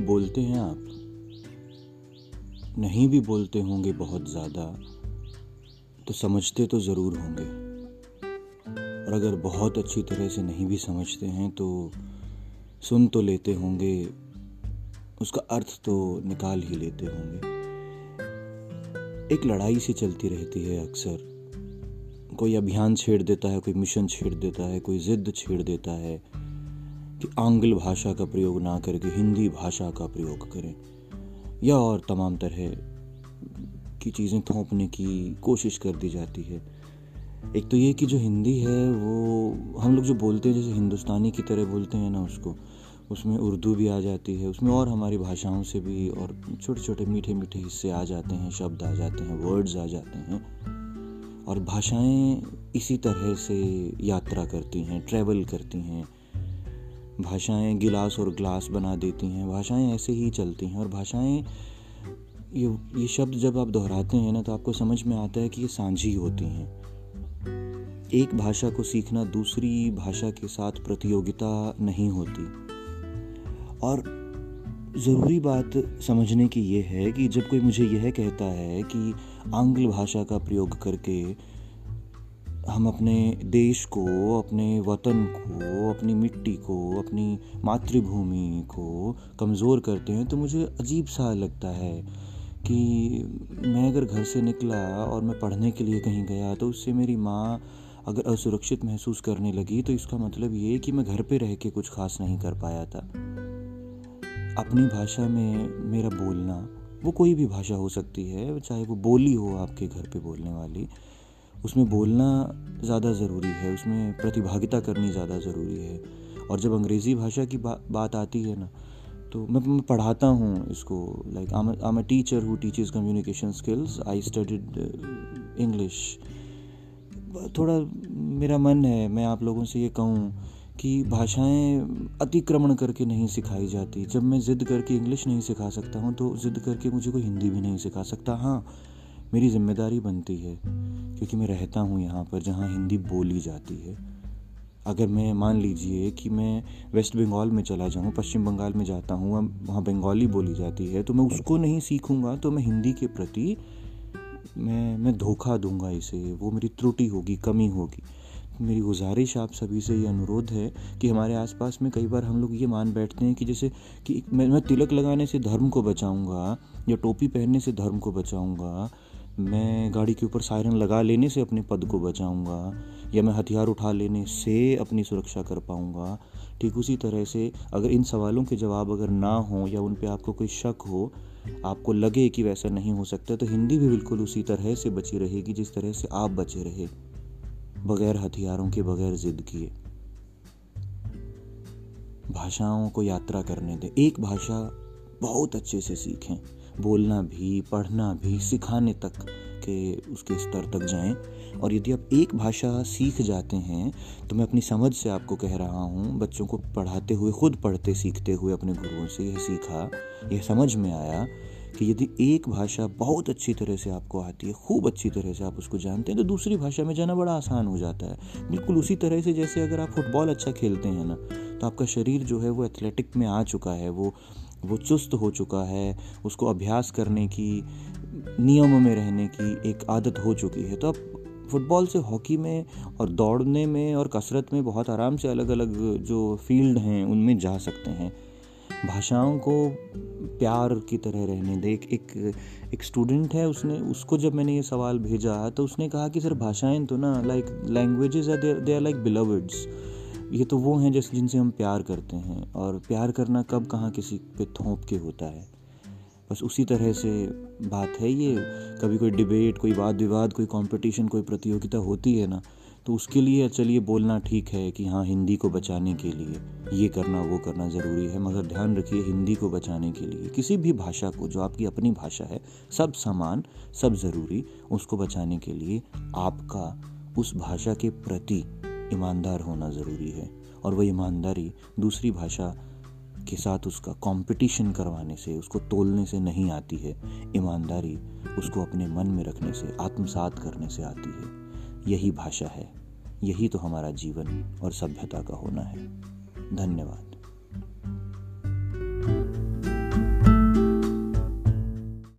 बोलते हैं आप? नहीं भी बोलते होंगे बहुत ज़्यादा तो समझते तो ज़रूर होंगे। और अगर बहुत अच्छी तरह से नहीं भी समझते हैं तो सुन तो लेते होंगे, उसका अर्थ तो निकाल ही लेते होंगे। एक लड़ाई सी चलती रहती है अक्सर। कोई अभियान छेड़ देता है, कोई मिशन छेड़ देता है, कोई जिद छेड़ देता है कि आंग्ल भाषा का प्रयोग ना करके हिंदी भाषा का प्रयोग करें। या और तमाम तरह की चीज़ें थोपने की कोशिश कर दी जाती है। एक तो ये कि जो हिंदी है, वो हम लोग जो बोलते हैं, जैसे हिंदुस्तानी की तरह बोलते हैं ना उसको, उसमें उर्दू भी आ जाती है, उसमें और हमारी भाषाओं से भी और छोटे छोटे मीठे मीठे हिस्से आ जाते हैं, शब्द आ जाते हैं वर्ड्स आ जाते हैं। और भाषाएँ इसी तरह से यात्रा करती हैं ट्रैवल करती हैं। भाषाएँ गिलास और ग्लास बना देती हैं, भाषाएँ ऐसे ही चलती हैं और भाषाएँ, ये ये शब्द जब आप दोहराते हैं ना तो आपको समझ में आता है कि ये सांझी होती हैं। एक भाषा को सीखना दूसरी भाषा के साथ प्रतियोगिता नहीं होती। और ज़रूरी बात समझने की ये है कि जब कोई मुझे यह कहता है कि आंग्ल भाषा का प्रयोग करके हम अपने देश को, अपने वतन को, अपनी मिट्टी को, अपनी मातृभूमि को कमज़ोर करते हैं तो मुझे अजीब सा लगता है कि मैं अगर घर से निकला और मैं पढ़ने के लिए कहीं गया तो उससे मेरी माँ अगर असुरक्षित महसूस करने लगी तो इसका मतलब ये कि मैं घर पे रह के कुछ खास नहीं कर पाया था। अपनी भाषा में मेरा बोलना, वो कोई भी भाषा हो सकती है, चाहे वो बोली हो आपके घर पे बोलने वाली उसमें बोलना ज़्यादा ज़रूरी है उसमें प्रतिभागिता करनी ज़्यादा ज़रूरी है। और जब अंग्रेज़ी भाषा की बा, बात आती है ना तो मैं, मैं पढ़ाता हूँ इसको like am a teacher who teachers communication skills I studied English थोड़ा मेरा मन है मैं आप लोगों से ये कहूँ कि भाषाएँ अतिक्रमण करके नहीं सिखाई जाती। जब मैं ज़िद करके इंग्लिश नहीं सिखा सकता हूँ तो ज़िद करके मुझे कोई हिंदी भी नहीं सिखा सकता। हाँ मेरी ज़िम्मेदारी बनती है, क्योंकि मैं रहता हूँ यहाँ पर जहाँ हिंदी बोली जाती है। अगर मैं, मान लीजिए कि मैं वेस्ट बंगाल में चला जाऊँ, पश्चिम बंगाल में जाता हूँ, वहाँ बंगाली बोली जाती है तो मैं उसको नहीं सीखूँगा तो मैं हिंदी के प्रति मैं मैं धोखा दूँगा इसे। वो मेरी त्रुटि होगी, कमी होगी। मेरी गुजारिश आप सभी से ये अनुरोध है कि हमारे आसपास में कई बार हम लोग ये मान बैठते हैं कि जैसे कि मैं मैं तिलक लगाने से धर्म को बचाऊँगा, या टोपी पहनने से धर्म को बचाऊँगा मैं गाड़ी के ऊपर सायरन लगा लेने से अपने पद को बचाऊँगा, या मैं हथियार उठा लेने से अपनी सुरक्षा कर पाऊँगा। ठीक उसी तरह से अगर इन सवालों के जवाब अगर ना हो या उन पे आपको कोई शक हो, आपको लगे कि वैसा नहीं हो सकता तो हिंदी भी बिल्कुल उसी तरह से बची रहेगी, जिस तरह से आप बचे रहे, बगैर हथियारों के, बगैर जिद किए। भाषाओं को यात्रा करने दें। एक भाषा बहुत अच्छे से सीखें। बोलना भी, पढ़ना भी, सिखाने तक के उसके स्तर तक जाएँ। और यदि आप एक भाषा सीख जाते हैं तो मैं अपनी समझ से आपको कह रहा हूँ, बच्चों को पढ़ाते हुए, खुद पढ़ते, सीखते हुए अपने गुरुओं से यह सीखा, यह समझ में आया कि यदि एक भाषा बहुत अच्छी तरह से आपको आती है, खूब अच्छी तरह से आप उसको जानते हैं तो दूसरी भाषा में जाना बड़ा आसान हो जाता है। बिल्कुल उसी तरह से जैसे अगर आप फुटबॉल अच्छा खेलते हैं ना तो आपका शरीर जो है वो एथलेटिक में आ चुका है, वो वो चुस्त हो चुका है, उसको अभ्यास करने की, नियम में रहने की एक आदत हो चुकी है। तो आप फुटबॉल से हॉकी में और दौड़ने में और कसरत में बहुत आराम से अलग अलग जो फ़ील्ड हैं, उनमें जा सकते हैं। भाषाओं को प्यार की तरह रहने दे। एक एक, स्टूडेंट है उसने उसको जब मैंने ये सवाल भेजा तो उसने कहा कि सर भाषाएँ तो ना like languages are they are like बिलवर्ड्स ये तो वो हैं जैसे जिनसे हम प्यार करते हैं। और प्यार करना कब कहाँ किसी पे थोप के होता है? बस उसी तरह से बात है ये। कभी कोई डिबेट कोई वाद विवाद कोई कंपटीशन कोई प्रतियोगिता होती है ना तो उसके लिए चलिए बोलना ठीक है कि हाँ हिंदी को बचाने के लिए ये करना, वो करना ज़रूरी है। मगर ध्यान रखिए हिंदी को बचाने के लिए किसी भी भाषा को, जो आपकी अपनी भाषा है, सब समान, सब ज़रूरी, उसको बचाने के लिए आपका उस भाषा के प्रति ईमानदार होना ज़रूरी है। और वह ईमानदारी दूसरी भाषा के साथ उसका कंपटीशन करवाने से, उसको तोलने से नहीं आती है। ईमानदारी उसको अपने मन में रखने से, आत्मसात करने से आती है। यही भाषा है। यही तो हमारा जीवन और सभ्यता का होना है। धन्यवाद।